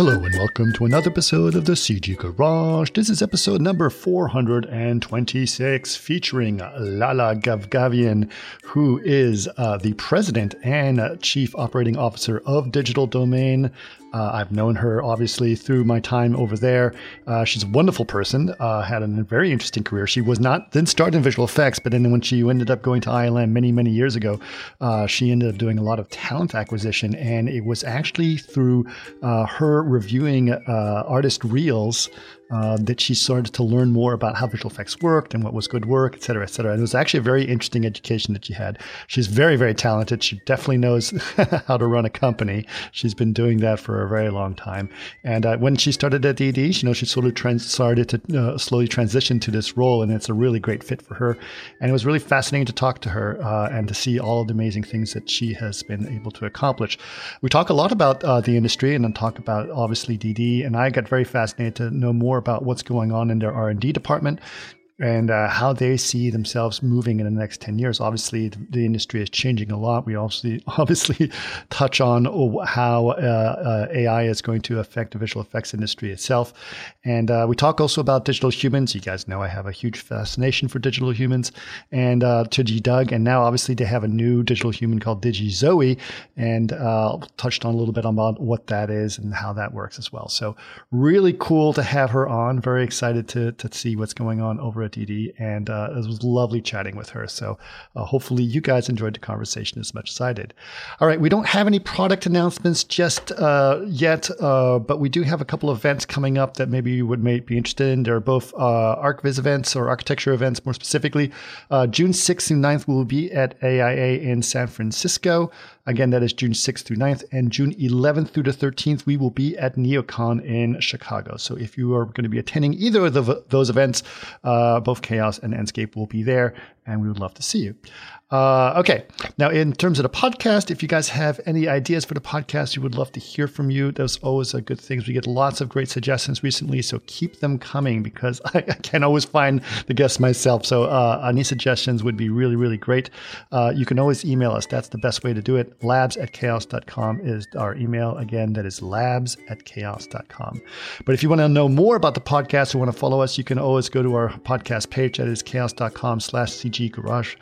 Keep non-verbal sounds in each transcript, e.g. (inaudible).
Hello and welcome to another episode of the CG Garage. This is episode number 426 featuring Lala Gavgavian, who is uh, the president and chief operating officer of Digital Domain. Uh, I've known her obviously through my time over there. Uh, she's a wonderful person, uh, had a very interesting career. She was not, then started in visual effects, but then when she ended up going to ILM many, many years ago, uh, she ended up doing a lot of talent acquisition. And it was actually through uh, her reviewing uh, artist reels uh, that she started to learn more about how visual effects worked and what was good work, et cetera, et cetera. And it was actually a very interesting education that she had. She's very, very talented. She definitely knows (laughs) how to run a company. She's been doing that for a very long time. And uh, when she started at DD, you know, she sort of trans- started to uh, slowly transition to this role, and it's a really great fit for her. And it was really fascinating to talk to her uh, and to see all of the amazing things that she has been able to accomplish. We talk a lot about uh, the industry and then talk about obviously DD, and I got very fascinated to know more about what's going on in their R&D department and uh, how they see themselves moving in the next 10 years. Obviously, the industry is changing a lot. We obviously, (laughs) obviously touch on how uh, uh, AI is going to affect the visual effects industry itself. And uh, we talk also about digital humans. You guys know I have a huge fascination for digital humans and uh, to Doug. And now, obviously, they have a new digital human called DigiZoe and uh, touched on a little bit about what that is and how that works as well. So, really cool to have her on. Very excited to, to see what's going on over at DD, and uh, it was lovely chatting with her. So uh, hopefully you guys enjoyed the conversation as much as I did. All right, we don't have any product announcements just uh, yet, uh, but we do have a couple of events coming up that maybe you would may be interested in. They're both uh, ArchViz events or architecture events, more specifically. Uh, June 6th through 9th, will be at AIA in San Francisco. Again, that is June 6th through 9th. And June 11th through the 13th, we will be at NeoCon in Chicago. So if you are going to be attending either of the, those events, uh, both Chaos and Enscape will be there, and we would love to see you. Uh, okay. Now, in terms of the podcast, if you guys have any ideas for the podcast, we would love to hear from you. Those always are good things. We get lots of great suggestions recently, so keep them coming because I, (laughs) I can't always find the guests myself. So, uh, any suggestions would be really, really great. Uh, you can always email us. That's the best way to do it. Labs at chaos.com is our email. Again, that is labs at chaos.com. But if you want to know more about the podcast or want to follow us, you can always go to our podcast page. That is chaos.com slash CG Garage.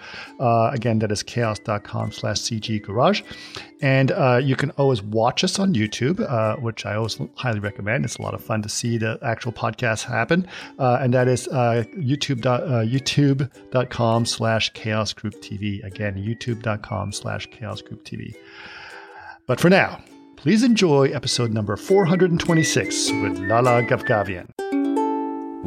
Again, that is chaos.com slash CG Garage. And uh, you can always watch us on YouTube, uh, which I always highly recommend. It's a lot of fun to see the actual podcast happen. Uh, and that is uh, YouTube uh, youtube.com slash chaos group TV. Again, youtube.com slash chaos group TV. But for now, please enjoy episode number 426 with Lala Gavgavian.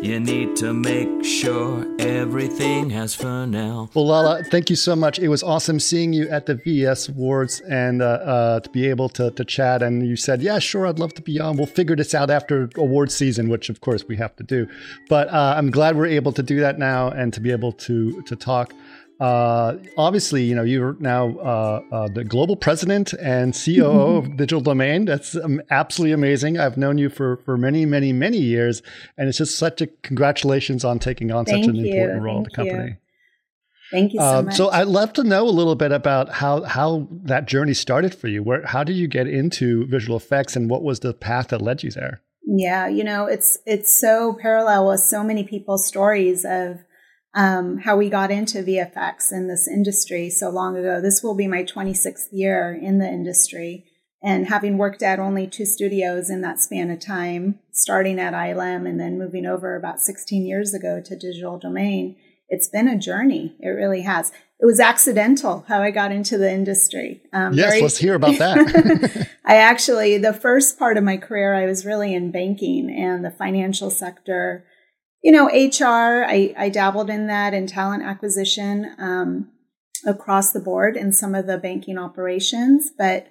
You need to make sure everything has Fresnel. Well, Lala, thank you so much. It was awesome seeing you at the VES Awards and uh, uh, to be able to, to chat. And you said, yeah, sure, I'd love to be on. We'll figure this out after award season, which of course we have to do. But uh, I'm glad we're able to do that now and to be able to to talk uh, obviously, you know, you're now uh, uh, the global president and COO of Digital Domain. That's um, absolutely amazing. I've known you for, for many, many, many years. And it's just such a congratulations on taking on Thank such an you. important role Thank in the company. You. Thank you so uh, much. So I'd love to know a little bit about how how that journey started for you. Where how did you get into visual effects, and what was the path that led you there? Yeah, you know, it's it's so parallel with so many people's stories of um, how we got into VFX in this industry so long ago. This will be my 26th year in the industry. And having worked at only two studios in that span of time, starting at ILM and then moving over about 16 years ago to Digital Domain, it's been a journey. It really has. It was accidental how I got into the industry. Um, yes, very, let's hear about that. (laughs) I actually, the first part of my career, I was really in banking and the financial sector you know, HR, I, I dabbled in that and talent acquisition um, across the board in some of the banking operations. But,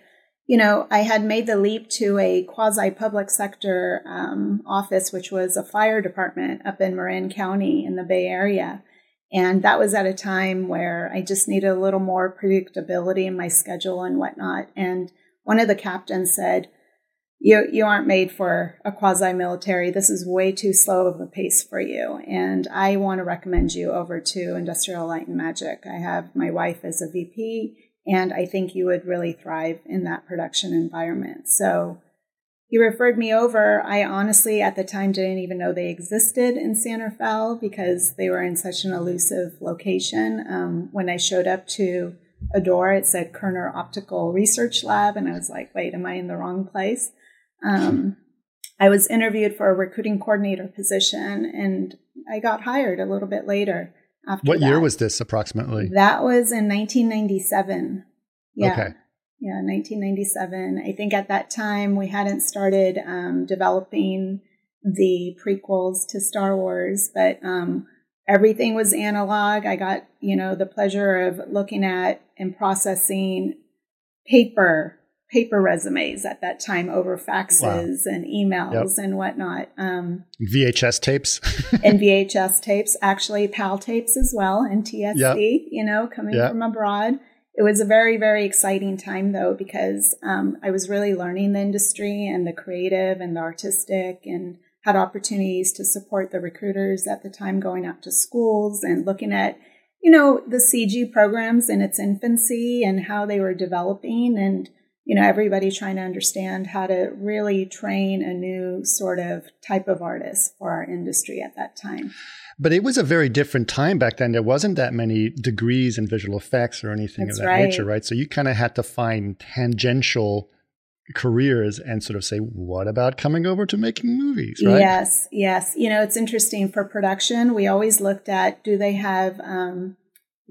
you know, I had made the leap to a quasi public sector um, office, which was a fire department up in Marin County in the Bay Area. And that was at a time where I just needed a little more predictability in my schedule and whatnot. And one of the captains said, you, you aren't made for a quasi military. This is way too slow of a pace for you. And I want to recommend you over to Industrial Light and Magic. I have my wife as a VP and I think you would really thrive in that production environment. So he referred me over. I honestly, at the time, didn't even know they existed in San Rafael because they were in such an elusive location. Um, when I showed up to a door, it said Kerner Optical Research Lab, and I was like, wait, am I in the wrong place? Um, I was interviewed for a recruiting coordinator position, and I got hired a little bit later after what that. year was this approximately? That was in 1997. Yeah. Okay. Yeah, 1997. I think at that time we hadn't started um, developing the prequels to Star Wars, but um, everything was analog. I got, you know, the pleasure of looking at and processing paper paper resumes at that time over faxes wow. and emails yep. and whatnot. Um, VHS tapes (laughs) and VHS tapes, actually PAL tapes as well, and TSC. Yep. You know, coming yep. from abroad. It was a very very exciting time though because um, I was really learning the industry and the creative and the artistic and had opportunities to support the recruiters at the time going out to schools and looking at you know the CG programs in its infancy and how they were developing and you know, everybody trying to understand how to really train a new sort of type of artist for our industry at that time. But it was a very different time back then. There wasn't that many degrees in visual effects or anything That's of that right. nature, right? So you kind of had to find tangential careers and sort of say, what about coming over to making movies, right? Yes, yes. You know, it's interesting for production. We always looked at do they have um,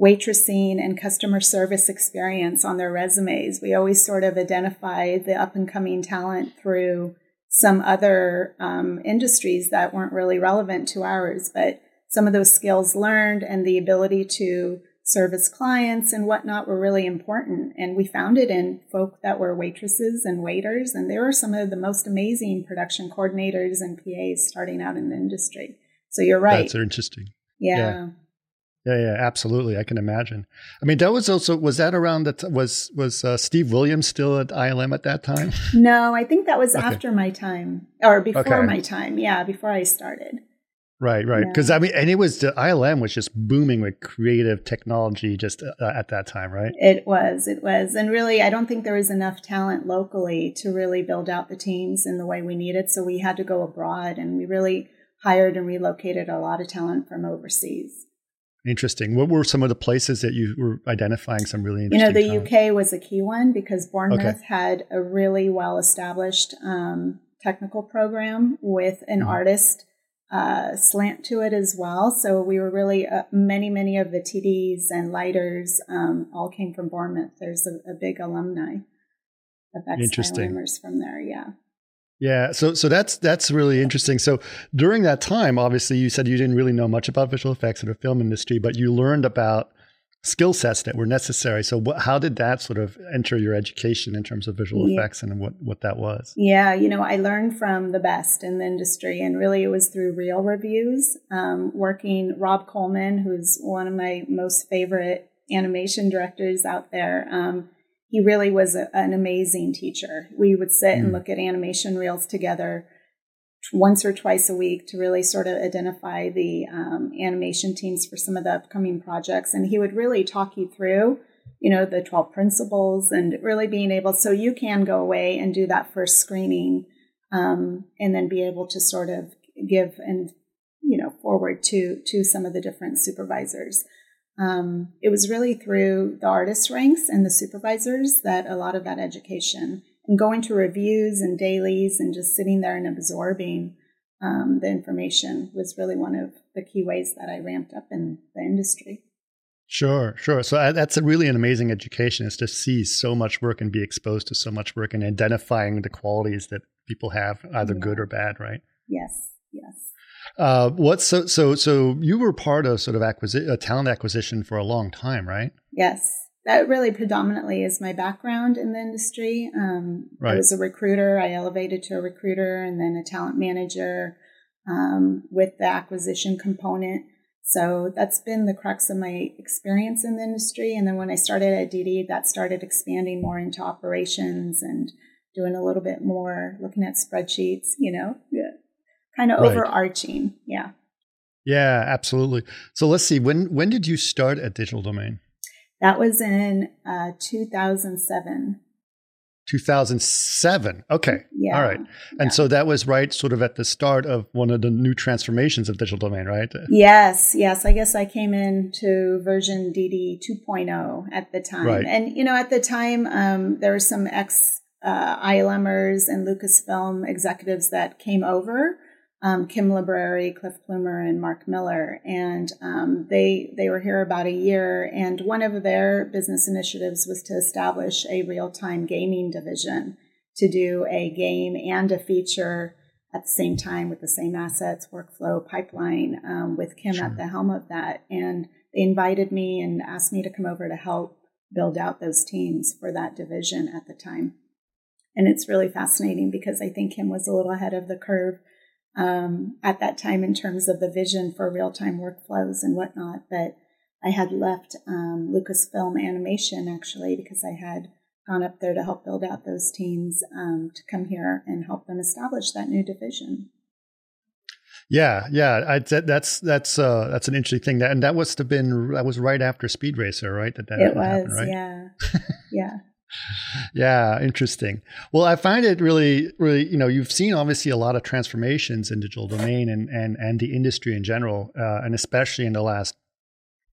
waitressing and customer service experience on their resumes. We always sort of identify the up and coming talent through some other um, industries that weren't really relevant to ours, but some of those skills learned and the ability to service clients and whatnot were really important. And we found it in folk that were waitresses and waiters, and they were some of the most amazing production coordinators and PAs starting out in the industry. So you're right. That's interesting. yeah. yeah. Yeah, yeah, absolutely. I can imagine. I mean, that was also was that around that was was uh, Steve Williams still at ILM at that time? No, I think that was okay. after my time or before okay. my time. Yeah, before I started. Right, right. Because yeah. I mean, and it was the ILM was just booming with creative technology just uh, at that time, right? It was, it was, and really, I don't think there was enough talent locally to really build out the teams in the way we needed. So we had to go abroad, and we really hired and relocated a lot of talent from overseas. Interesting. What were some of the places that you were identifying some really interesting? You know, the talent? UK was a key one because Bournemouth okay. had a really well established um, technical program with an mm-hmm. artist uh, slant to it as well. So we were really uh, many, many of the TDs and lighters um, all came from Bournemouth. There's a, a big alumni of ex from there. Yeah. Yeah, so so that's that's really interesting. So during that time, obviously, you said you didn't really know much about visual effects in the film industry, but you learned about skill sets that were necessary. So what, how did that sort of enter your education in terms of visual yeah. effects and what what that was? Yeah, you know, I learned from the best in the industry, and really it was through real reviews. Um, working Rob Coleman, who's one of my most favorite animation directors out there. Um, he really was a, an amazing teacher. We would sit mm. and look at animation reels together once or twice a week to really sort of identify the um, animation teams for some of the upcoming projects. And he would really talk you through, you know, the 12 principles and really being able, so you can go away and do that first screening um, and then be able to sort of give and, you know, forward to, to some of the different supervisors. Um, it was really through the artist ranks and the supervisors that a lot of that education and going to reviews and dailies and just sitting there and absorbing um, the information was really one of the key ways that I ramped up in the industry. Sure, sure. So uh, that's a really an amazing education is to see so much work and be exposed to so much work and identifying the qualities that people have, either yeah. good or bad, right? Yes, yes. Uh, what's so so so you were part of sort of acquisition, uh, talent acquisition for a long time, right? Yes, that really predominantly is my background in the industry. Um, right. I was a recruiter. I elevated to a recruiter and then a talent manager um, with the acquisition component. So that's been the crux of my experience in the industry. And then when I started at DD, that started expanding more into operations and doing a little bit more, looking at spreadsheets, you know, yeah. Kind of right. overarching. Yeah. Yeah, absolutely. So let's see. When when did you start at Digital Domain? That was in uh, 2007. 2007. Okay. Yeah. All right. And yeah. so that was right sort of at the start of one of the new transformations of digital domain, right? Yes. Yes. I guess I came into version DD 2.0 at the time. Right. And, you know, at the time, um, there were some ex uh, ILMers and Lucasfilm executives that came over um, Kim Libreri, Cliff Plumer, and Mark Miller, and um, they they were here about a year. And one of their business initiatives was to establish a real time gaming division to do a game and a feature at the same time with the same assets, workflow, pipeline. Um, with Kim sure. at the helm of that, and they invited me and asked me to come over to help build out those teams for that division at the time. And it's really fascinating because I think Kim was a little ahead of the curve um, at that time in terms of the vision for real time workflows and whatnot. But I had left um, Lucasfilm Animation actually because I had gone up there to help build out those teams um, to come here and help them establish that new division. Yeah, yeah, I, that's that's uh, that's an interesting thing. That and that must have been that was right after Speed Racer, right? That that it was, happened, right? yeah, (laughs) yeah yeah, interesting. Well, I find it really, really, you know, you've seen obviously a lot of transformations in digital domain and and and the industry in general, uh, and especially in the last,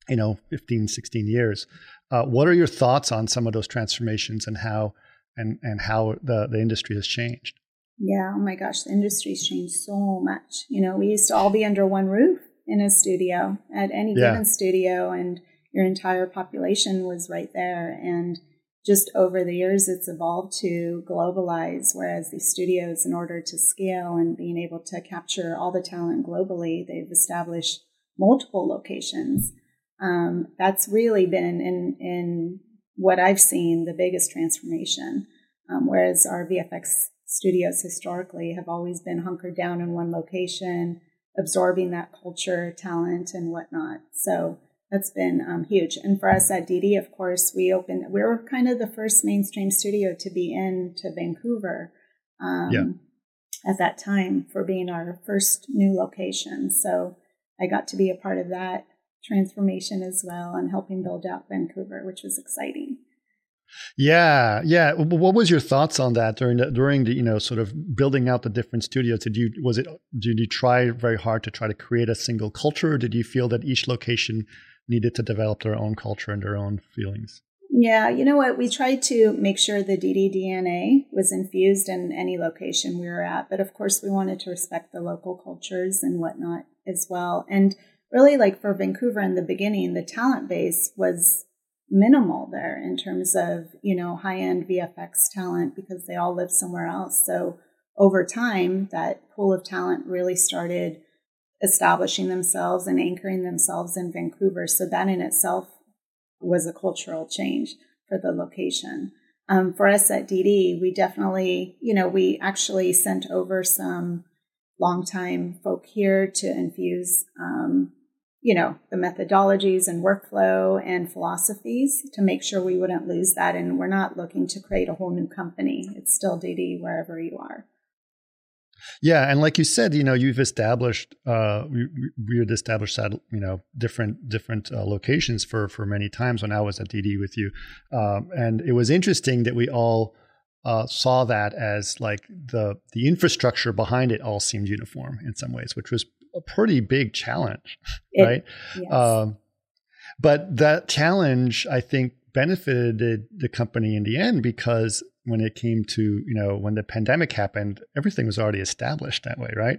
you know, 15, 16 years. Uh, what are your thoughts on some of those transformations and how and and how the the industry has changed? Yeah, oh my gosh, the industry's changed so much. You know, we used to all be under one roof in a studio at any yeah. given studio, and your entire population was right there, and just over the years, it's evolved to globalize, whereas these studios, in order to scale and being able to capture all the talent globally, they've established multiple locations. Um, that's really been in, in what I've seen the biggest transformation. Um, whereas our VFX studios historically have always been hunkered down in one location, absorbing that culture, talent, and whatnot. So that's been um, huge. And for us at DD, of course, we opened, we were kind of the first mainstream studio to be in to Vancouver um, yeah. at that time for being our first new location. So I got to be a part of that transformation as well and helping build out Vancouver, which was exciting. Yeah, yeah. What was your thoughts on that during the during the you know sort of building out the different studios? Did you was it did you try very hard to try to create a single culture? Or did you feel that each location needed to develop their own culture and their own feelings. Yeah, you know what? We tried to make sure the DD was infused in any location we were at, but of course, we wanted to respect the local cultures and whatnot as well. And really, like for Vancouver in the beginning, the talent base was minimal there in terms of you know high end VFX talent because they all live somewhere else. So over time, that pool of talent really started establishing themselves and anchoring themselves in Vancouver. So that in itself was a cultural change for the location. Um, for us at DD, we definitely, you know, we actually sent over some longtime folk here to infuse, um, you know, the methodologies and workflow and philosophies to make sure we wouldn't lose that. And we're not looking to create a whole new company. It's still DD wherever you are. Yeah, and like you said, you know, you've established uh, we, we had established that you know different different uh, locations for for many times when I was at DD with you, um, and it was interesting that we all uh, saw that as like the the infrastructure behind it all seemed uniform in some ways, which was a pretty big challenge, it, right? Yes. Um, but that challenge, I think, benefited the company in the end because when it came to you know when the pandemic happened everything was already established that way right?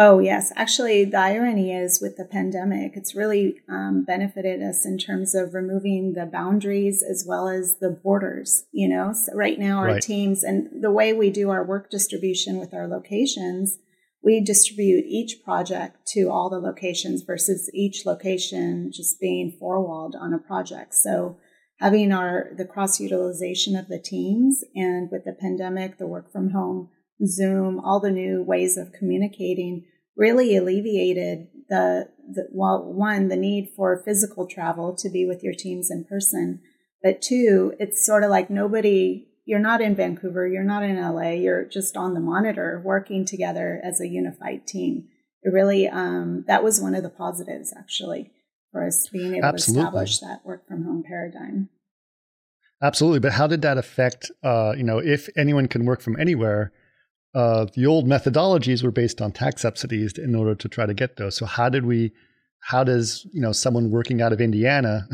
Oh yes. Actually the irony is with the pandemic it's really um, benefited us in terms of removing the boundaries as well as the borders you know? So right now our right. teams and the way we do our work distribution with our locations we distribute each project to all the locations versus each location just being four walled on a project. So having our the cross utilization of the teams and with the pandemic, the work from home, Zoom, all the new ways of communicating really alleviated the, the well, one, the need for physical travel to be with your teams in person. But two, it's sort of like nobody, you're not in Vancouver, you're not in LA, you're just on the monitor working together as a unified team. It really, um, that was one of the positives actually for us being able Absolutely. to establish that work from home paradigm. Absolutely. But how did that affect, uh, you know, if anyone can work from anywhere, uh, the old methodologies were based on tax subsidies in order to try to get those. So how did we, how does, you know, someone working out of Indiana,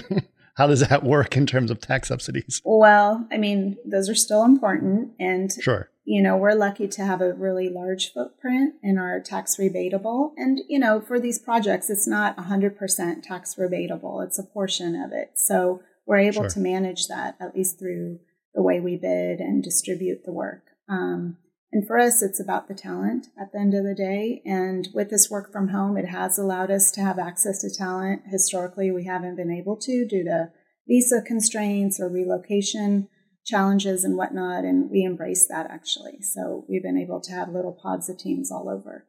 (laughs) how does that work in terms of tax subsidies? Well, I mean, those are still important. And, sure. You know, we're lucky to have a really large footprint in our tax rebatable. And, you know, for these projects, it's not 100% tax rebatable. It's a portion of it. So we're able sure. to manage that at least through the way we bid and distribute the work. Um, and for us, it's about the talent at the end of the day. And with this work from home, it has allowed us to have access to talent. Historically, we haven't been able to due to visa constraints or relocation challenges and whatnot. And we embrace that actually. So we've been able to have little pods of teams all over.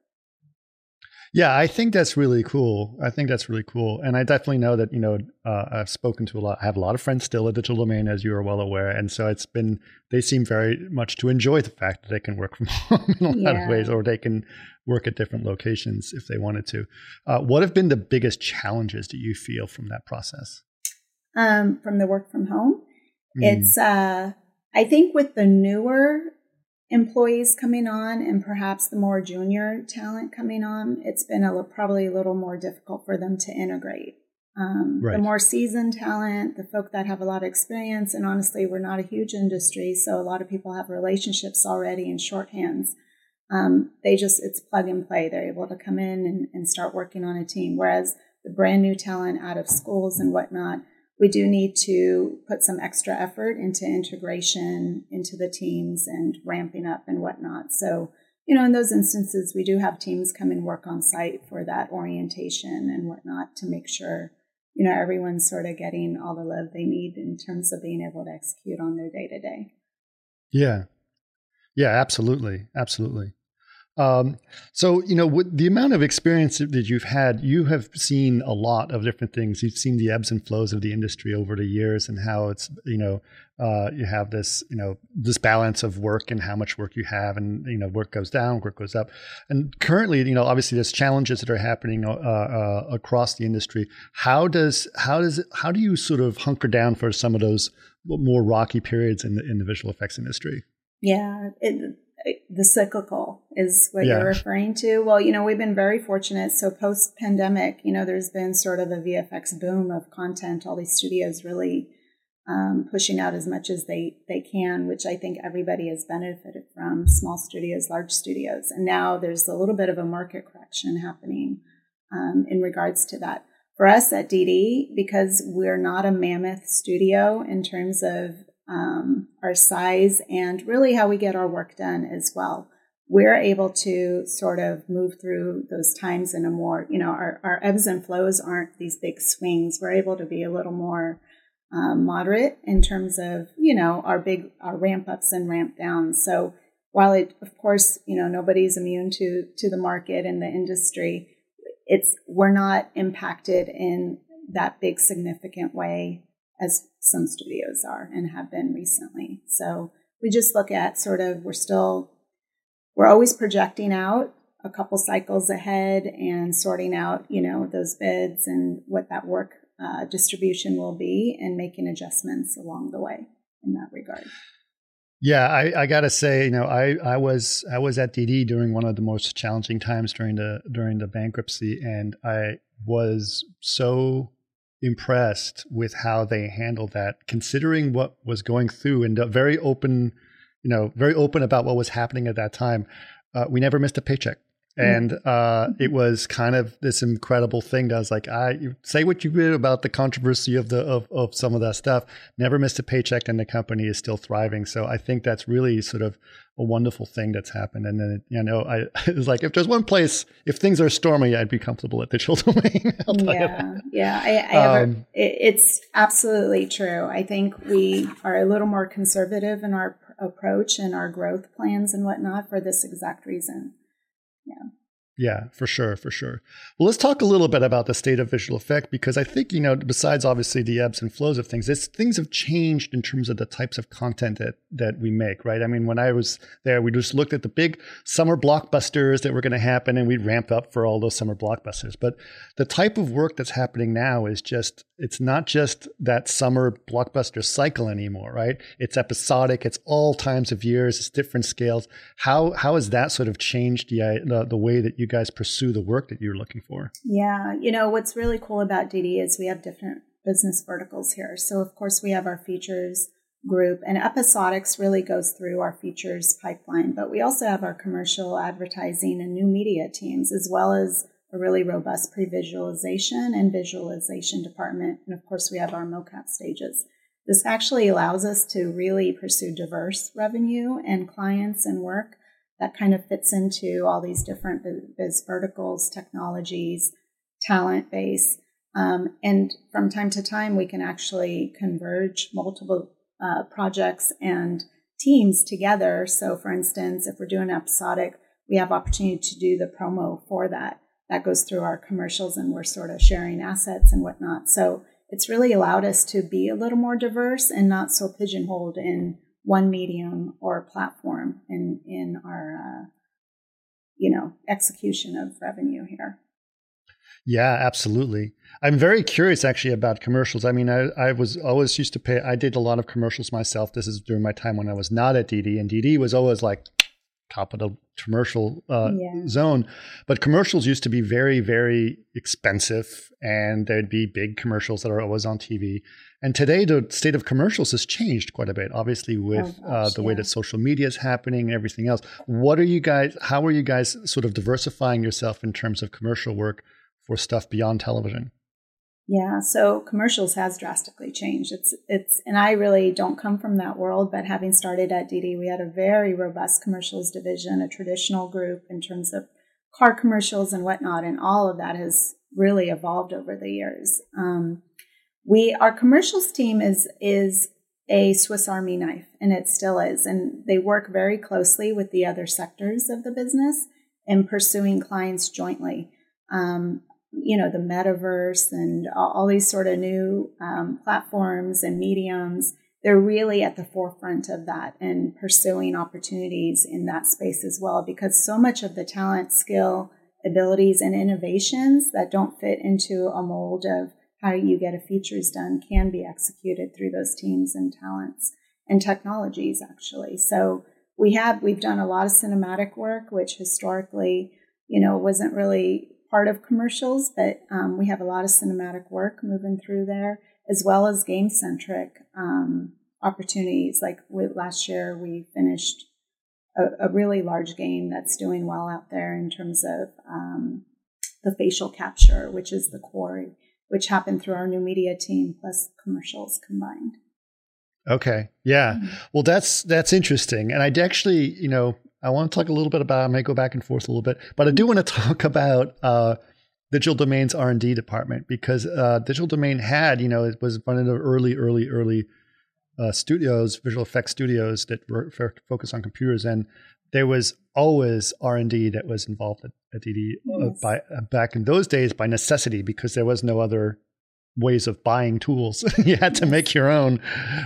Yeah, I think that's really cool. I think that's really cool, and I definitely know that you know uh, I've spoken to a lot. I have a lot of friends still at Digital Domain, as you are well aware, and so it's been. They seem very much to enjoy the fact that they can work (laughs) from home in a lot yeah. of ways, or they can work at different locations if they wanted to. Uh, what have been the biggest challenges do you feel from that process? Um, from the work from home, mm. it's. Uh, I think with the newer employees coming on and perhaps the more junior talent coming on, it's been a, probably a little more difficult for them to integrate. Um, right. The more seasoned talent, the folk that have a lot of experience, and honestly, we're not a huge industry, so a lot of people have relationships already and shorthands. Um, they just, it's plug and play. They're able to come in and, and start working on a team. Whereas the brand new talent out of schools and whatnot, we do need to put some extra effort into integration into the teams and ramping up and whatnot. So, you know, in those instances, we do have teams come and work on site for that orientation and whatnot to make sure, you know, everyone's sort of getting all the love they need in terms of being able to execute on their day to day. Yeah. Yeah, absolutely. Absolutely. Um, so, you know, with the amount of experience that you've had, you have seen a lot of different things. You've seen the ebbs and flows of the industry over the years and how it's, you know, uh, you have this, you know, this balance of work and how much work you have, and you know, work goes down, work goes up. And currently, you know, obviously, there's challenges that are happening uh, uh, across the industry. How does how does it, how do you sort of hunker down for some of those more rocky periods in the in the visual effects industry? Yeah, it, the cyclical is what yeah. you're referring to. Well, you know, we've been very fortunate. So post pandemic, you know, there's been sort of a VFX boom of content. All these studios really um, pushing out as much as they they can, which I think everybody has benefited from. Small studios, large studios, and now there's a little bit of a market correction happening um, in regards to that. For us at DD, because we're not a mammoth studio in terms of um, our size, and really how we get our work done as well. We're able to sort of move through those times in a more, you know, our, our ebbs and flows aren't these big swings. We're able to be a little more um, moderate in terms of, you know, our big, our ramp ups and ramp downs. So while it, of course, you know, nobody's immune to, to the market and the industry, it's, we're not impacted in that big significant way as some studios are and have been recently. So we just look at sort of, we're still, we're always projecting out a couple cycles ahead and sorting out, you know, those bids and what that work uh, distribution will be and making adjustments along the way in that regard. Yeah, I, I, gotta say, you know, I, I was I was at DD during one of the most challenging times during the during the bankruptcy, and I was so impressed with how they handled that, considering what was going through and very open, you know, very open about what was happening at that time. Uh, we never missed a paycheck. And uh, it was kind of this incredible thing. That I was like, I say what you did about the controversy of the of, of some of that stuff. Never missed a paycheck, and the company is still thriving. So I think that's really sort of a wonderful thing that's happened. And then you know, I (laughs) it's like if there's one place, if things are stormy, I'd be comfortable at Digital (laughs) Domain. yeah, yeah, I, I um, it, it's absolutely true. I think we are a little more conservative in our approach and our growth plans and whatnot for this exact reason. Yeah. Yeah, for sure, for sure. Well, let's talk a little bit about the state of visual effect because I think, you know, besides obviously the ebbs and flows of things, this, things have changed in terms of the types of content that that we make, right? I mean, when I was there, we just looked at the big summer blockbusters that were going to happen and we'd ramp up for all those summer blockbusters. But the type of work that's happening now is just it's not just that summer blockbuster cycle anymore, right? It's episodic, it's all times of years, it's different scales. How how has that sort of changed the the, the way that you guys pursue the work that you're looking for. Yeah, you know what's really cool about DD is we have different business verticals here. So of course we have our features group and episodics really goes through our features pipeline, but we also have our commercial advertising and new media teams as well as a really robust pre-visualization and visualization department. And of course we have our mocap stages. This actually allows us to really pursue diverse revenue and clients and work that kind of fits into all these different biz verticals, technologies, talent base. Um, and from time to time, we can actually converge multiple uh, projects and teams together. So, for instance, if we're doing episodic, we have opportunity to do the promo for that. That goes through our commercials, and we're sort of sharing assets and whatnot. So, it's really allowed us to be a little more diverse and not so pigeonholed in one medium or platform in in our uh, you know execution of revenue here. Yeah, absolutely. I'm very curious actually about commercials. I mean, I, I was always used to pay, I did a lot of commercials myself. This is during my time when I was not at DD, and DD was always like top of the commercial uh, yeah. zone. But commercials used to be very, very expensive, and there'd be big commercials that are always on TV. And today, the state of commercials has changed quite a bit, obviously, with oh, gosh, uh, the yeah. way that social media is happening and everything else. What are you guys, how are you guys sort of diversifying yourself in terms of commercial work for stuff beyond television? Yeah, so commercials has drastically changed. It's it's and I really don't come from that world, but having started at DD, we had a very robust commercials division, a traditional group in terms of car commercials and whatnot, and all of that has really evolved over the years. Um, we our commercials team is is a Swiss Army knife, and it still is, and they work very closely with the other sectors of the business in pursuing clients jointly. Um, you know, the metaverse and all, these sort of new um, platforms and mediums. They're really at the forefront of that and pursuing opportunities in that space as well, because so much of the talent, skill, abilities, and innovations that don't fit into a mold of how you get a features done can be executed through those teams and talents and technologies actually. So we have we've done a lot of cinematic work, which historically, you know, wasn't really part of commercials, but um, we have a lot of cinematic work moving through there, as well as game centric um, opportunities. Like with, last year, we finished a, a, really large game that's doing well out there in terms of um, the facial capture, which is the quarry which happened through our new media team plus commercials combined. Okay. Yeah. Mm-hmm. Well, that's that's interesting. And I'd actually, you know, I want to talk a little bit about. I may go back and forth a little bit, but I do want to (laughs) talk about uh, Digital Domain's R and D department because uh, Digital Domain had, you know, it was one of the early, early, early uh, studios, visual effects studios that were focused on computers, and there was always R and D that was involved at, at DD uh, yes. by uh, back in those days by necessity because there was no other ways of buying tools. (laughs) you had to make your own,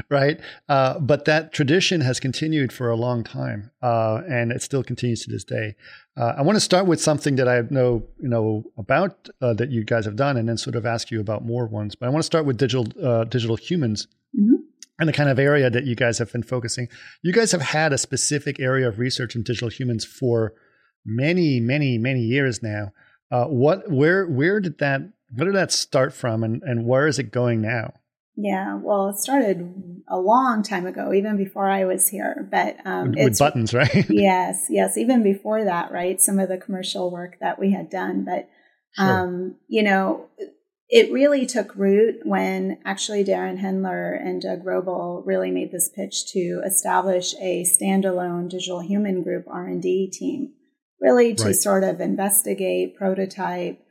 right? Uh, but that tradition has continued for a long time, uh, and it still continues to this day. Uh, I want to start with something that I know, you know, about uh, that you guys have done, and then sort of ask you about more ones. But I want to start with digital uh, digital humans. Mm-hmm and the kind of area that you guys have been focusing. You guys have had a specific area of research in digital humans for many, many, many years now. Uh, what, where, where did that, where did that start from, and and where is it going now? Yeah, well, it started a long time ago, even before I was here. But um, with, with buttons, right? (laughs) yes, yes. Even before that, right? Some of the commercial work that we had done, but sure. um, you know, it really took root when actually Darren Hendler and Doug Roble really made this pitch to establish a standalone digital human group R and D team, really to right. sort of investigate, prototype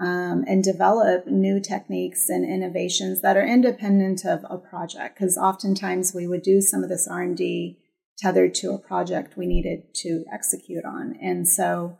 um, and develop new techniques and innovations that are independent of a project. Because oftentimes we would do some of this R and D tethered to a project we needed to execute on, and so.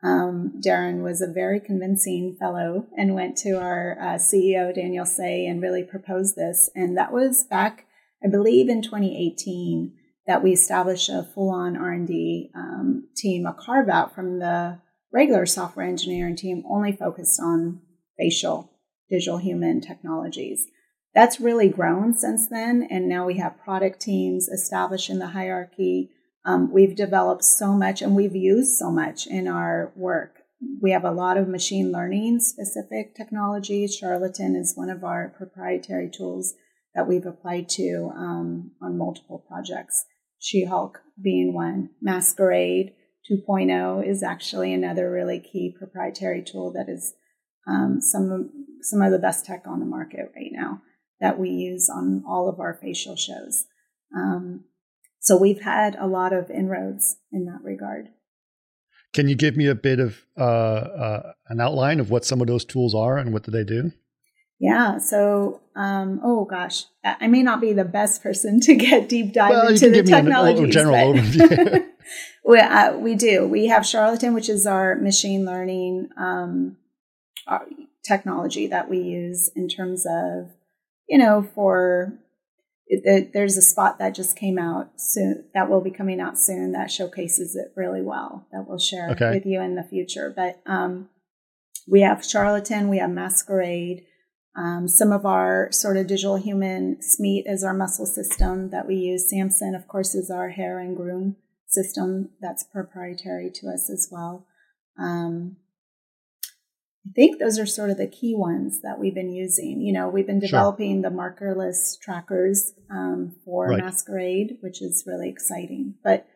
Um, Darren was a very convincing fellow and went to our uh, CEO Daniel Seah and really proposed this. And that was back, I believe, in 2018 that we established a full-on R&D um, team, a carve out from the regular software engineering team only focused on facial digital human technologies. That's really grown since then. And now we have product teams established in the hierarchy. Um, we've developed so much and we've used so much in our work. We have a lot of machine learning specific technologies. Charlatan is one of our proprietary tools that we've applied to um, on multiple projects. She Hulk being one, Masquerade, 2.0 is actually another really key proprietary tool that is um, some some of the best tech on the market right now that we use on all of our facial shows. Um, so we've had a lot of inroads in that regard. Can you give me a bit of uh, uh, an outline of what some of those tools are and what do they do? Yeah. So, um, oh gosh, I may not be the best person (laughs) to get deep dive well, into the technology. general but overview. (laughs) (laughs) we, uh, we do. We have Charlatan, which is our machine learning um, our technology that we use in terms of, you know, for it, it, there's a spot that just came out soon that will be coming out soon that showcases it really well that we'll share okay. with you in the future. But um, we have Charlatan, we have Masquerade. Um, some of our sort of digital human SMEAT is our muscle system that we use. Samson, of course, is our hair and groom system that's proprietary to us as well. Um, I think those are sort of the key ones that we've been using. You know, we've been developing sure. the markerless trackers um, for right. Masquerade, which is really exciting. But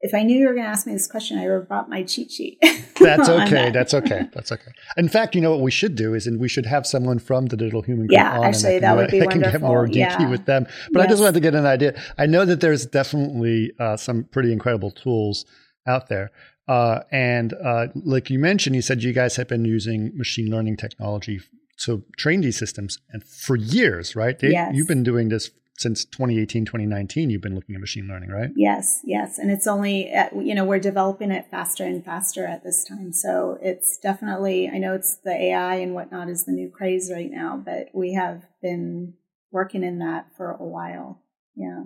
if I knew you were going to ask me this question, I would have brought my cheat sheet. (laughs) that's okay. That. That's okay. That's okay. In fact, you know what we should do is, and we should have someone from the Digital Human Group yeah, on, actually, that would be (laughs) I wonderful. can get more geeky yeah. with them. But yes. I just wanted to get an idea. I know that there's definitely uh, some pretty incredible tools out there. Uh, and uh, like you mentioned, you said you guys have been using machine learning technology to train these systems and for years, right? They, yes. You've been doing this since 2018 2019 you've been looking at machine learning right? Yes yes. And it's only at, you know we're developing it faster and faster at this time. So it's definitely i know it's the ai and whatnot is the new craze right now but we have been working in that for a while. Yeah.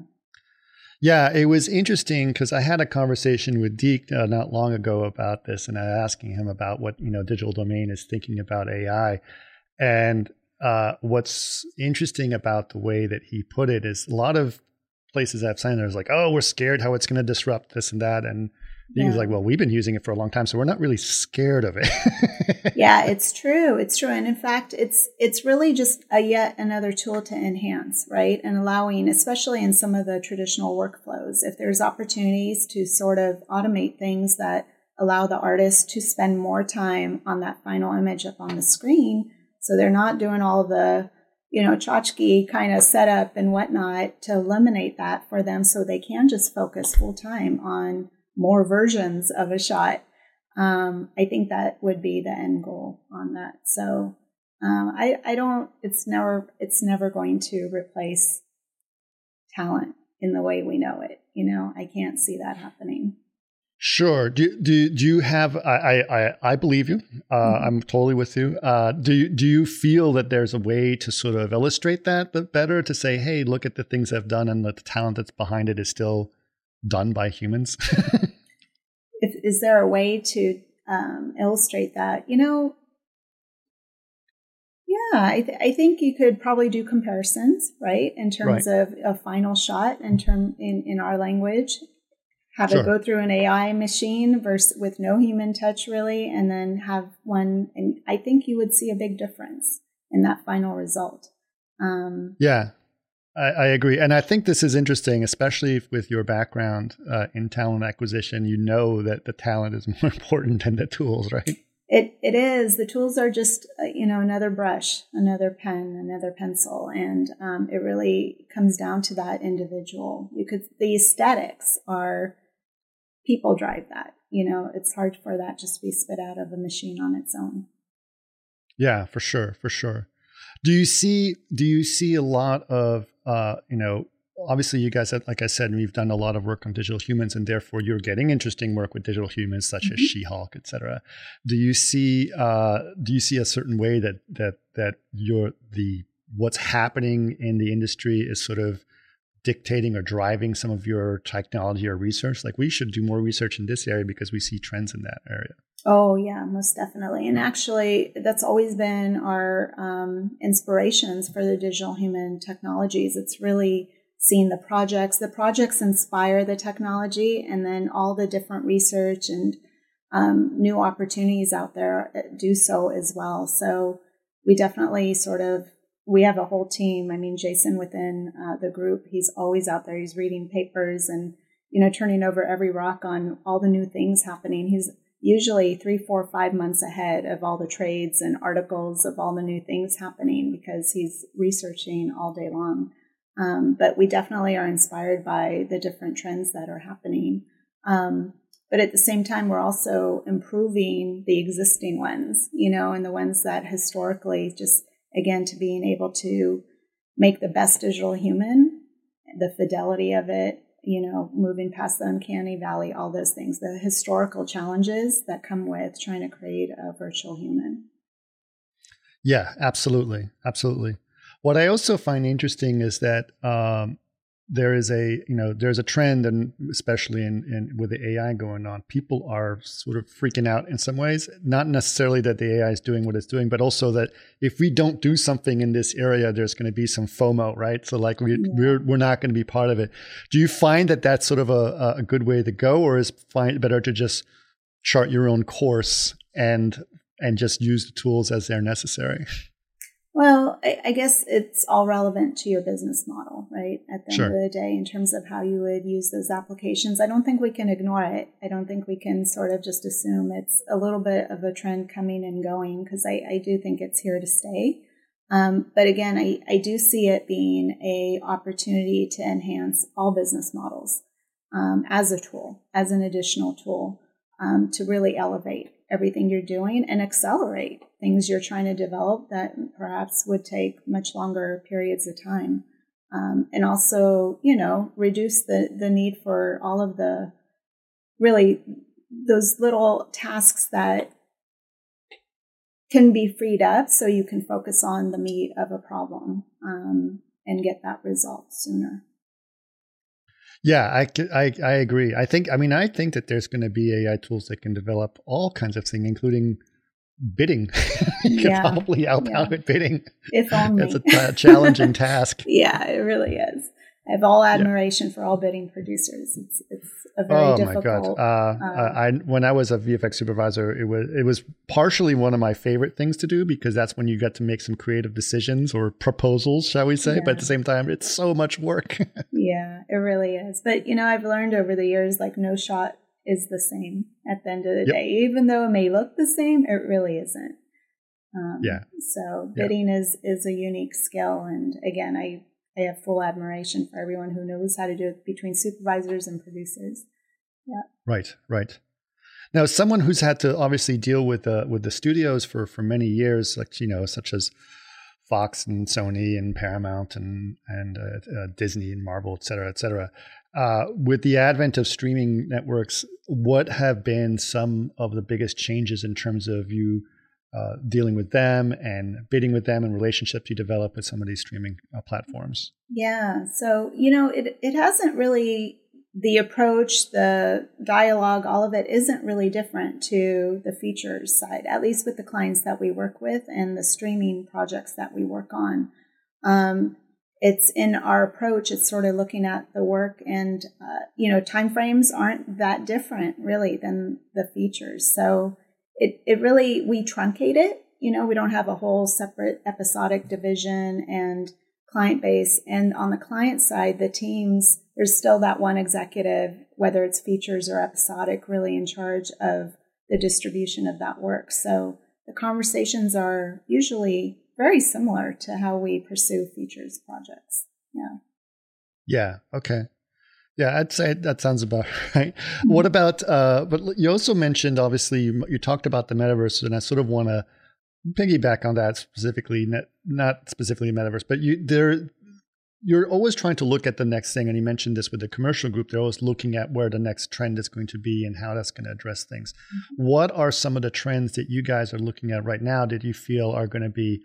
Yeah, it was interesting because I had a conversation with deek uh, not long ago about this, and I was asking him about what you know Digital Domain is thinking about AI, and uh, what's interesting about the way that he put it is a lot of places I've seen there's like, oh, we're scared how it's going to disrupt this and that, and yeah. he's like, well, we've been using it for a long time, so we're not really scared of it. (laughs) yeah, it's true. It's true, and in fact, it's it's really just a yet another tool to enhance, right, and allowing, especially in some of the traditional workflows, if there's opportunities to sort of automate things that allow the artist to spend more time on that final image up on the screen so they're not doing all the, you know, tchotchke kind of setup and whatnot to eliminate that for them so they can just focus full time on more versions of a shot. Um, I think that would be the end goal on that. So um, I, I don't, it's never, it's never going to replace talent in the way we know it. You know, I can't see that happening. Sure. Do do do you have? I I I believe you. Uh, mm-hmm. I'm totally with you. Uh, do you do you feel that there's a way to sort of illustrate that but better to say, hey, look at the things I've done, and the talent that's behind it is still done by humans? (laughs) if, is there a way to um, illustrate that? You know, yeah, I, th- I think you could probably do comparisons, right, in terms right. of a final shot in term in, in our language, have sure. it go through an AI machine versus with no human touch really, and then have one. And I think you would see a big difference in that final result. Um, yeah, I, I, agree. And I think this is interesting, especially with your background uh, in talent acquisition. You know that the talent is (laughs) more important than the tools, right? It, it is. The tools are just, uh, you know, another brush, another pen, another pencil. And um, it really comes down to that individual. You could, the aesthetics are, people drive that. You know, it's hard for that just to be spit out of a machine on its own. Yeah, for sure, for sure. Do you see do you see a lot of uh, you know obviously you guys like I said we've done a lot of work on digital humans and therefore you're getting interesting work with digital humans such mm-hmm. as She-Hulk, etc. Do you see uh, do you see a certain way that that that you're the what's happening in the industry is sort of dictating or driving some of your technology or research? Like we should do more research in this area because we see trends in that area. Oh, yeah, most definitely. And actually, that's always been our um, inspirations for the digital human technologies. It's really seeing the projects. The projects inspire the technology, and then all the different research and um, new opportunities out there do so as well. So we definitely sort of we have a whole team. I mean, Jason within uh, the group, he's always out there. He's reading papers and you know turning over every rock on all the new things happening. He's usually three, four, five months ahead of all the trades and articles of all the new things happening because he's researching all day long. Um, but we definitely are inspired by the different trends that are happening. Um, but at the same time, we're also improving the existing ones, you know, and the ones that historically just, again, to being able to make the best digital human, the fidelity of it, you know, moving past the uncanny valley, all those things, the historical challenges that come with trying to create a virtual human. Yeah, absolutely. Absolutely. What I also find interesting is that um, there is a you know there's a trend and especially in, in with the ai going on people are sort of freaking out in some ways. Not necessarily that the ai is doing what it's doing but also that if we don't do something in this area there's going to be some fomo right? So like we, yeah. we're, we're not going to be part of it. Do you find that that's sort of a, a good way to go or is find better to just chart your own course and and just use the tools as they're necessary well, I, I, guess it's all relevant to your business model, right? At the sure. end of the day, in terms of how you would use those applications, I don't think we can ignore it. I don't think we can sort of just assume it's a little bit of a trend coming and going because I, I, do think it's here to stay. Um, but again, I, I do see it being a opportunity to enhance all business models um, as a tool, as an additional tool um, to really elevate everything you're doing and accelerate things you're trying to develop that perhaps would take much longer periods of time. Um, and also, you know, reduce the, the need for all of the really those little tasks that can be freed up so you can focus on the meat of a problem um, and get that result sooner. Yeah, I, I, I agree. I think, I mean, I think that there's going to be AI tools that can develop all kinds of things, including bidding. (laughs) you yeah. can probably outbound yeah. at bidding. If only. It's a t- (laughs) challenging task. Yeah, it really is. I have all admiration yeah. for all bidding producers. It's, it's a very oh difficult. Oh my god! Uh, uh, I when I was a VFX supervisor, it was it was partially one of my favorite things to do because that's when you get to make some creative decisions or proposals, shall we say? Yeah. But at the same time, it's so much work. (laughs) yeah, it really is. But you know, I've learned over the years, like no shot is the same at the end of the yep. day. Even though it may look the same, it really isn't. Um, yeah. So bidding yeah. is is a unique skill, and again, I I have full admiration for everyone who knows how to do it between supervisors and producers. Yeah. Right, right. Now, someone who's had to obviously deal with uh, with the studios for for many years, like you know, such as Fox and Sony and Paramount and and uh, uh, Disney and Marvel, et cetera, et cetera. Uh, with the advent of streaming networks, what have been some of the biggest changes in terms of you uh, dealing with them and bidding with them and relationships you develop with some of these streaming uh, platforms? Yeah. So, you know, it, it hasn't really, the approach, the dialogue, all of it isn't really different to the features side, at least with the clients that we work with and the streaming projects that we work on. Um, it's in our approach it's sort of looking at the work and uh, you know timeframes aren't that different really than the features so it, it really, we truncate it. You know, we don't have a whole separate episodic division and client base. And on the client side, the teams, there's still that one executive, whether it's features or episodic, really in charge of the distribution of that work. So the conversations are usually very similar to how we pursue features projects. Yeah. Yeah. Okay. Yeah, I'd say that sounds about (laughs) right. Mm-hmm. What about? Uh, but you also mentioned, obviously, you, you talked about the metaverse, and I sort of want to piggyback on that specifically, not, not specifically metaverse, but you there you're always trying to look at the next thing and you mentioned this with the commercial group they're always looking at where the next trend is going to be and how that's going to address things mm-hmm. what are some of the trends that you guys are looking at right now that you feel are going to be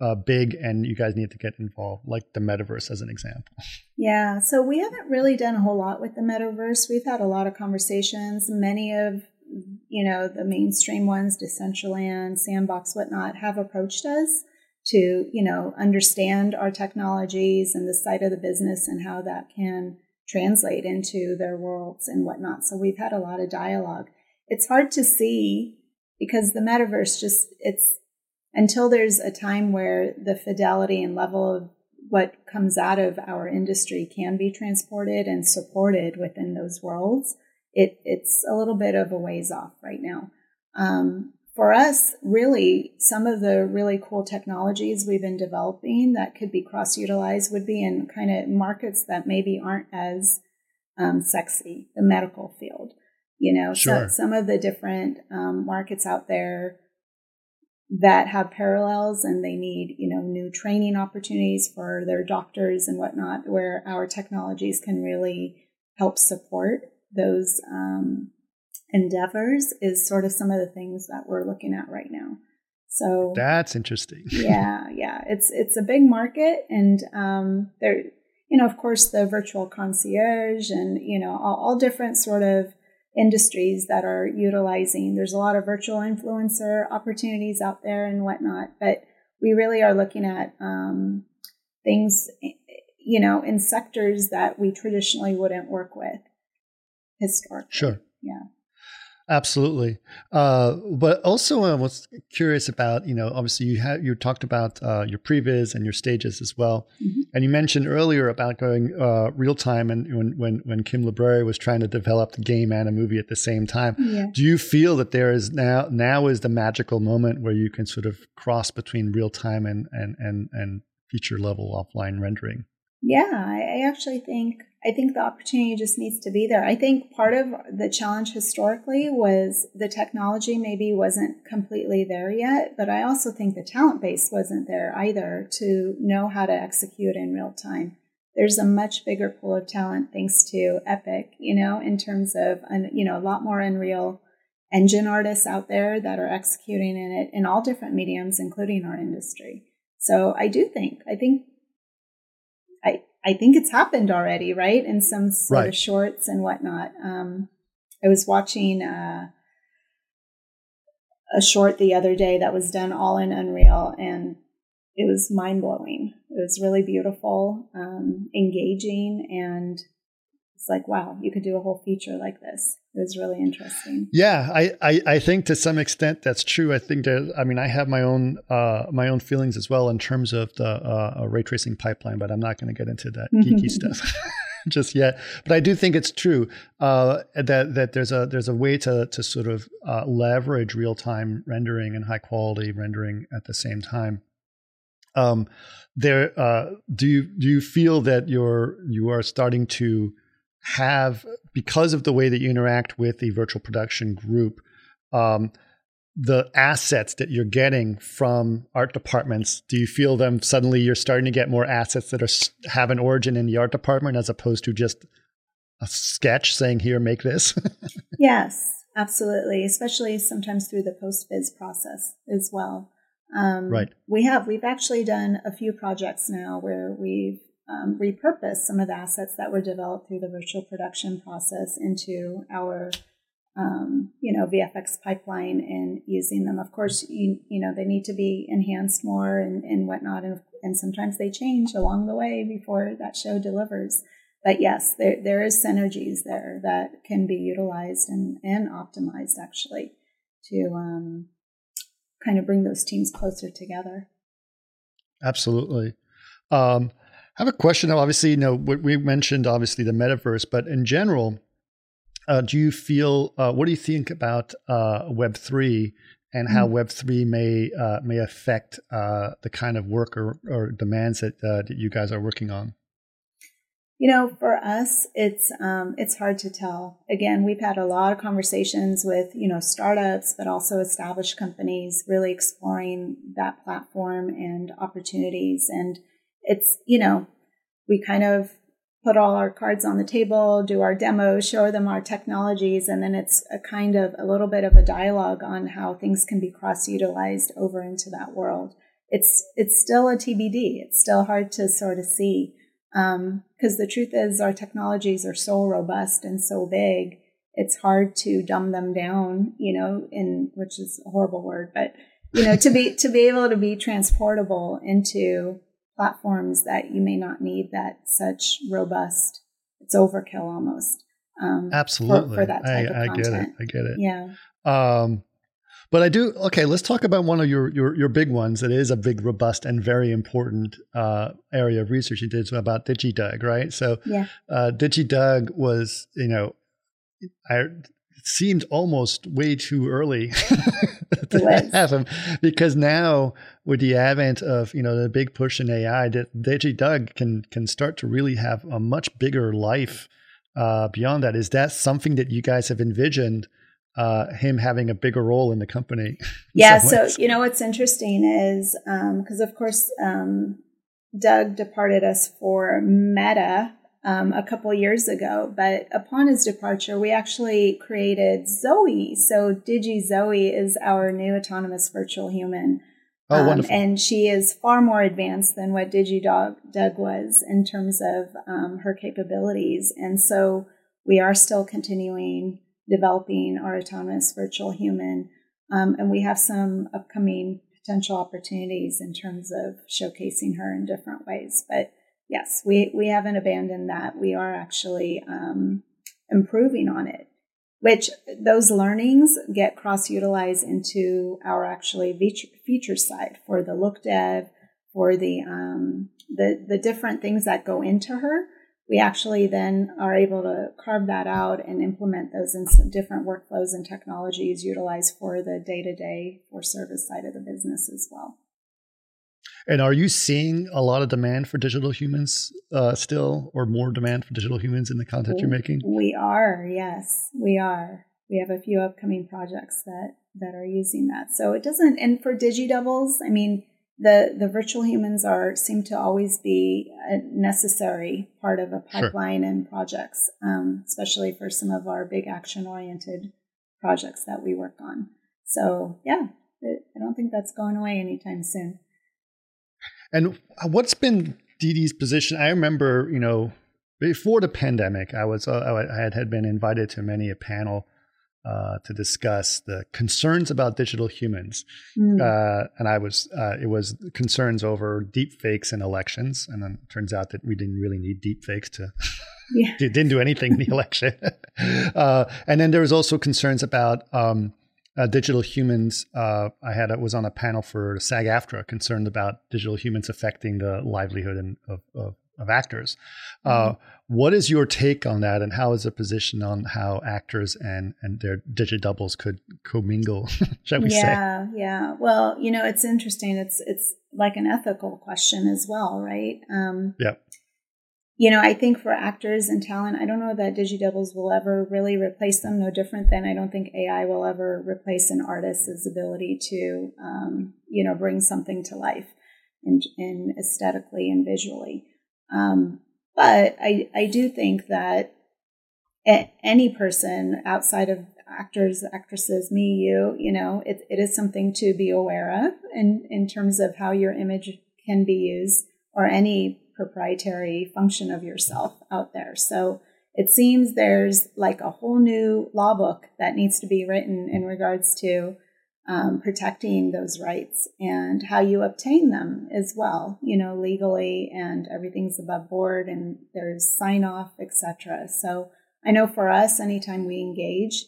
uh, big and you guys need to get involved like the metaverse as an example yeah so we haven't really done a whole lot with the metaverse we've had a lot of conversations many of you know, the mainstream ones, Decentraland, Sandbox, whatnot, have approached us to, you know, understand our technologies and the side of the business and how that can translate into their worlds and whatnot. So we've had a lot of dialogue. It's hard to see because the metaverse just, it's until there's a time where the fidelity and level of what comes out of our industry can be transported and supported within those worlds it, it's a little bit of a ways off right now. Um, for us, really, some of the really cool technologies we've been developing that could be cross utilized would be in kind of markets that maybe aren't as um, sexy, the medical field. You know, sure. so, some of the different um, markets out there that have parallels and they need, you know, new training opportunities for their doctors and whatnot, where our technologies can really help support those um, endeavors is sort of some of the things that we're looking at right now. So that's interesting. (laughs) yeah, yeah, it's it's a big market, and um, there, you know, of course, the virtual concierge, and you know, all, all different sort of industries that are utilizing. There's a lot of virtual influencer opportunities out there and whatnot, but we really are looking at um, things, you know, in sectors that we traditionally wouldn't work with historically. Sure. Yeah. Absolutely, uh, but also I was curious about you know obviously you had you talked about uh, your previs and your stages as well, mm-hmm. and you mentioned earlier about going uh, real time and when when when Kim Libreri was trying to develop the game and a movie at the same time. Yeah. Do you feel that there is now now is the magical moment where you can sort of cross between real time and and and and feature level offline rendering? Yeah, I actually think I think the opportunity just needs to be there. I think part of the challenge historically was the technology maybe wasn't completely there yet, but I also think the talent base wasn't there either to know how to execute in real time. There's a much bigger pool of talent thanks to Epic, you know, in terms of, you know, a lot more Unreal engine artists out there that are executing in it in all different mediums, including our industry. So I do think, I think I, think it's happened already, right? In some sort right. of shorts and whatnot. Um, I was watching uh, a short the other day that was done all in Unreal, and it was mind blowing. It was really beautiful, um, engaging, and it's like, wow, you could do a whole feature like this. It was really interesting. Yeah, I, I, I think to some extent that's true. I think that I mean I have my own uh, my own feelings as well in terms of the uh, ray tracing pipeline, but I'm not going to get into that geeky (laughs) stuff (laughs) just yet. But I do think it's true uh, that that there's a there's a way to to sort of uh, leverage real time rendering and high quality rendering at the same time. Um, there, uh, do you do you feel that you're you are starting to have, because of the way that you interact with the virtual production group, um, the assets that you're getting from art departments do you feel them suddenly you're starting to get more assets that are have an origin in the art department as opposed to just a sketch saying here make this (laughs) yes absolutely especially sometimes through the post viz process as well. Um, right. we have we've actually done a few projects now where we've um, repurpose some of the assets that were developed through the virtual production process into our um, you know VFX pipeline and using them. Of course, you you know they need to be enhanced more and, and whatnot, and, and sometimes they change along the way before that show delivers. But yes, there there is synergies there that can be utilized and, and optimized actually to um, kind of bring those teams closer together. Absolutely. Um, I have a question. Obviously, you know, we mentioned obviously the metaverse, but in general, uh, do you feel? Uh, what do you think about uh, Web three and how mm-hmm. Web three may uh, may affect uh, the kind of work or, or demands that uh, that you guys are working on? You know, for us, it's um, it's hard to tell. Again, we've had a lot of conversations with you know startups, but also established companies, really exploring that platform and opportunities. And it's you know, we kind of put all our cards on the table, do our demos, show them our technologies, and then it's a kind of a little bit of a dialogue on how things can be cross utilized over into that world. It's it's still a TBD. It's still hard to sort of see because um, the truth is, our technologies are so robust and so big, it's hard to dumb them down. You know, in which is a horrible word, but you know, to be to be able to be transportable into platforms that you may not need that such robust. It's overkill almost. Um, Absolutely, for, for, that type I, of content. I get it. I get it. Yeah. Um, but I do okay. Let's talk about one of your your, your big ones. It is a big, robust, and very important uh, area of research you did about DigiDoug, right? So, yeah. uh, DigiDoug was, you know, I seemed almost way too early (laughs) to have him because now with the advent of you know the big push in AI, that DigiDoug can can start to really have a much bigger life uh, beyond that. Is that something that you guys have envisioned? uh, him having a bigger role in the company. (laughs) Yeah. So, you know, what's interesting is because, um, of course, um, Doug departed us for Meta um, a couple years ago, but upon his departure, we actually created Zoe. So, Digi Zoe is our new autonomous virtual human. Oh, um, wonderful. And she is far more advanced than what DigiDoug Doug was in terms of um, her capabilities. And so we are still continuing developing our autonomous virtual human. Um, and we have some upcoming potential opportunities in terms of showcasing her in different ways. But yes, we, we haven't abandoned that. We are actually um, improving on it, which those learnings get cross utilized into our actually feature, feature side for the look dev, for the, um, the, the different things that go into her we actually then are able to carve that out and implement those in some different workflows and technologies utilized for the day to day or service side of the business as well. And are you seeing a lot of demand for digital humans uh, still, or more demand for digital humans in the content you're making? We are, yes, we are. We have a few upcoming projects that that are using that. So it doesn't. And for DigiDoubles, I mean, the the virtual humans are seem to always be a necessary part of a pipeline sure. and projects, um, especially for some of our big action oriented projects that we work on. So yeah, it, I don't think that's going away anytime soon. And what's been Dee's position? I remember, you know, before the pandemic, I was uh, I had had been invited to many a panel uh, to discuss the concerns about digital humans, mm. uh, and I was uh, it was concerns over deep fakes in elections, and then it turns out that we didn't really need deep fakes to. Yeah. (laughs) didn't do anything in the election, (laughs) uh, and then there was also concerns about um, uh, digital humans. Uh, I had was on a panel for SAG-AFTRA concerned about digital humans affecting the livelihood and, of, of of actors. Uh, mm-hmm. what is your take on that, and how is the position on how actors and and their digit doubles could commingle? (laughs) shall we yeah, say? Yeah, yeah. Well, you know, it's interesting. It's it's like an ethical question as well, right? Um, yeah. You know, I think for actors and talent, I don't know that DigiDoubles will ever really replace them. No different than I don't think AI will ever replace an artist's ability to, um, you know, bring something to life in, in aesthetically and visually. Um, but I, I do think that any person outside of actors, actresses, me, you, you know, it, it is something to be aware of in, in terms of how your image can be used or any proprietary function of yourself out there. So it seems there's like a whole new law book that needs to be written in regards to um, protecting those rights and how you obtain them as well, you know, legally and everything's above board and there's sign off, etc. So I know for us, anytime we engage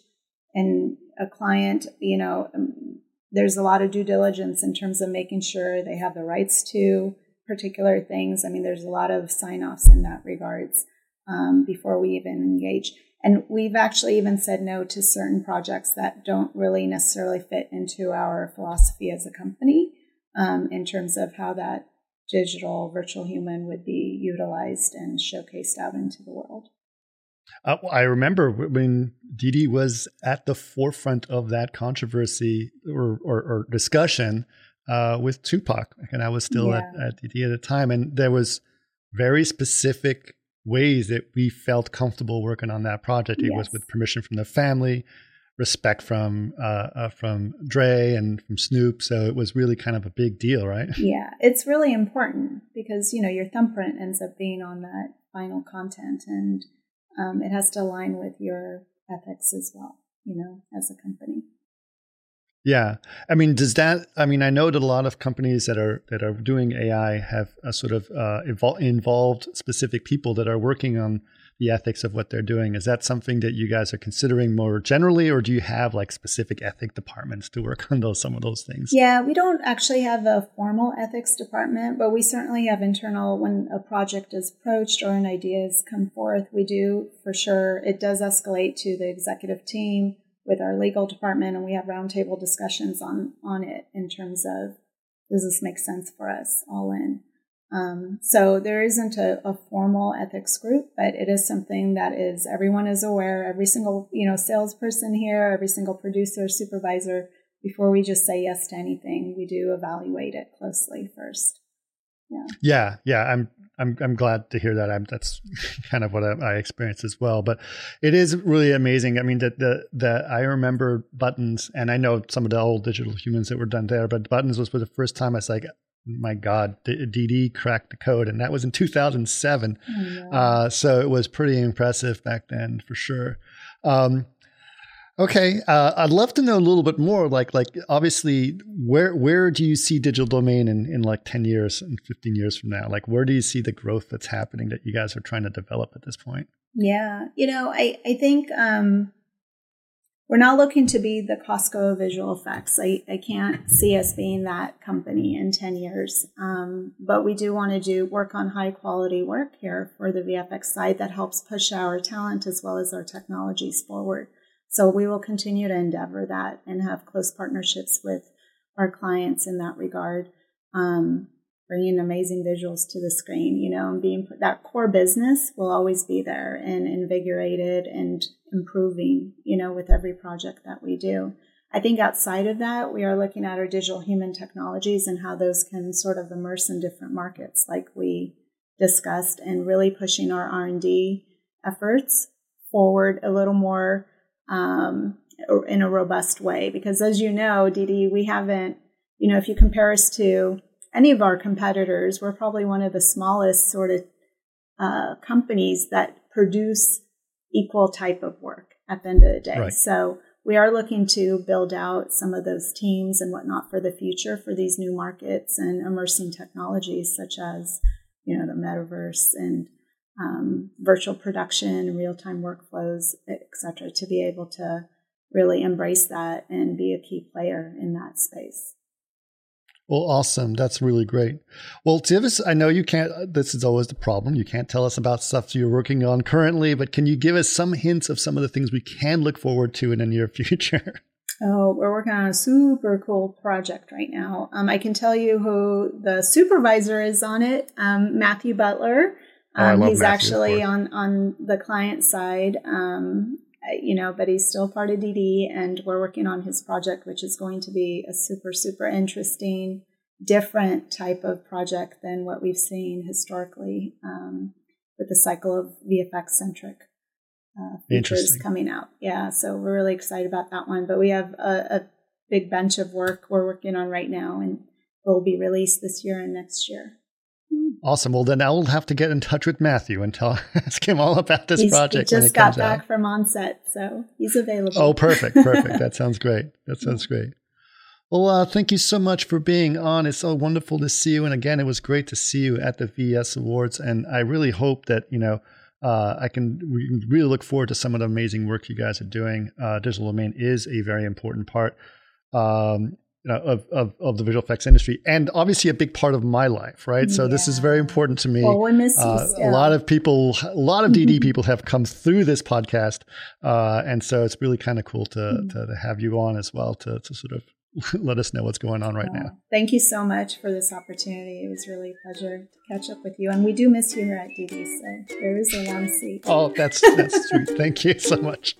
and a client, you know, um, there's a lot of due diligence in terms of making sure they have the rights to particular things. I mean, there's a lot of sign offs in that regards um, before we even engage. And we've actually even said no to certain projects that don't really necessarily fit into our philosophy as a company um, in terms of how that digital virtual human would be utilized and showcased out into the world. Uh, I remember when DD was at the forefront of that controversy or, or, or discussion uh, with Tupac, and I was still yeah. at, at at the time, and there was very specific ways that we felt comfortable working on that project. It yes. was with permission from the family, respect from uh, uh, from Dre and from Snoop. So it was really kind of a big deal, right? (laughs) Yeah, it's really important because you know your thumbprint ends up being on that final content, and um, it has to align with your ethics as well. You know, as a company. Yeah, I mean, does that? I mean, I know that a lot of companies that are that are doing AI have a sort of uh, evol- involved specific people that are working on the ethics of what they're doing. Is that something that you guys are considering more generally, or do you have like specific ethic departments to work on those some of those things? Yeah, we don't actually have a formal ethics department, but we certainly have internal. When a project is approached or an idea has come forth, we do for sure. It does escalate to the executive team with our legal department and we have roundtable discussions on on it in terms of does this make sense for us all in? Um, so there isn't a, a, formal ethics group but it is something that is everyone is aware. Every single you know salesperson here every single producer supervisor before we just say yes to anything we do evaluate it closely first. Yeah. Yeah yeah i'm I'm I'm glad to hear that. I'm, that's (laughs) kind of what I, I experienced as well. But it is really amazing. I mean, that the the I remember buttons, and I know some of the old digital humans that were done there, but buttons was for the first time. I was like, my God, DD cracked the code, and that was in 2007. Oh, uh, so it was pretty impressive back then, for sure. Um, Okay, uh, I'd love to know a little bit more. Like, like obviously, where where do you see digital domain in, in like ten years and fifteen years from now? Like, where do you see the growth that's happening that you guys are trying to develop at this point? Yeah, you know, I I think um, we're not looking to be the Costco visual effects. I I can't see us being that company in ten years. Um, but we do want to do work on high quality work here for the VFX side that helps push our talent as well as our technologies forward. So we will continue to endeavor that and have close partnerships with our clients in that regard, um, bringing amazing visuals to the screen, you know, and being that core business will always be there and invigorated and improving, you know, with every project that we do. I think outside of that, we are looking at our digital human technologies and how those can sort of immerse in different markets, like we discussed, and really pushing our R and D efforts forward a little more um, in a robust way. Because as you know, Didi, we haven't, you know, if you compare us to any of our competitors, we're probably one of the smallest sort of uh, companies that produce equal type of work at the end of the day. Right. So we are looking to build out some of those teams and whatnot for the future for these new markets and immersing technologies such as, you know, the metaverse and um, virtual production, real time workflows, etc., to be able to really embrace that and be a key player in that space. Well, awesome. That's really great. Well, Tivis, I know you can't, this is always the problem. You can't tell us about stuff you're working on currently, but can you give us some hints of some of the things we can look forward to in the near (laughs) future? Oh, we're working on a super cool project right now. Um, I can tell you who the supervisor is on it, um, Matthew Butler. Oh, um, he's Matthew, actually on on the client side, um, you know, but he's still part of DD, and we're working on his project, which is going to be a super super interesting, different type of project than what we've seen historically um, with the cycle of VFX centric uh, features coming out. Yeah, so we're really excited about that one. But we have a, a big bunch of work we're working on right now, and it will be released this year and next year. Awesome. Well, then I'll have to get in touch with Matthew and tell (laughs) ask him all about this he's, project. He just got back out. from onset, so he's available. Oh, perfect, perfect. (laughs) that sounds great. That sounds great. Well, uh, thank you so much for being on. It's so wonderful to see you, and again, it was great to see you at the VES Awards. And I really hope that you know uh, I can we really look forward to some of the amazing work you guys are doing. Uh, digital domain is a very important part. Um, you know, of, of, of, the visual effects industry and obviously a big part of my life, right? So yeah. this is very important to me. Well, we miss you uh, a lot of people, a lot of DD (laughs) people have come through this podcast. Uh, and so it's really kind of cool to, mm-hmm. to, to, have you on as well to, to sort of (laughs) let us know what's going on right now. Thank you so much for this opportunity. It was really a pleasure to catch up with you. And we do miss you here at DD, so there is a long seat. Oh, that's, that's sweet. (laughs) Thank you so much.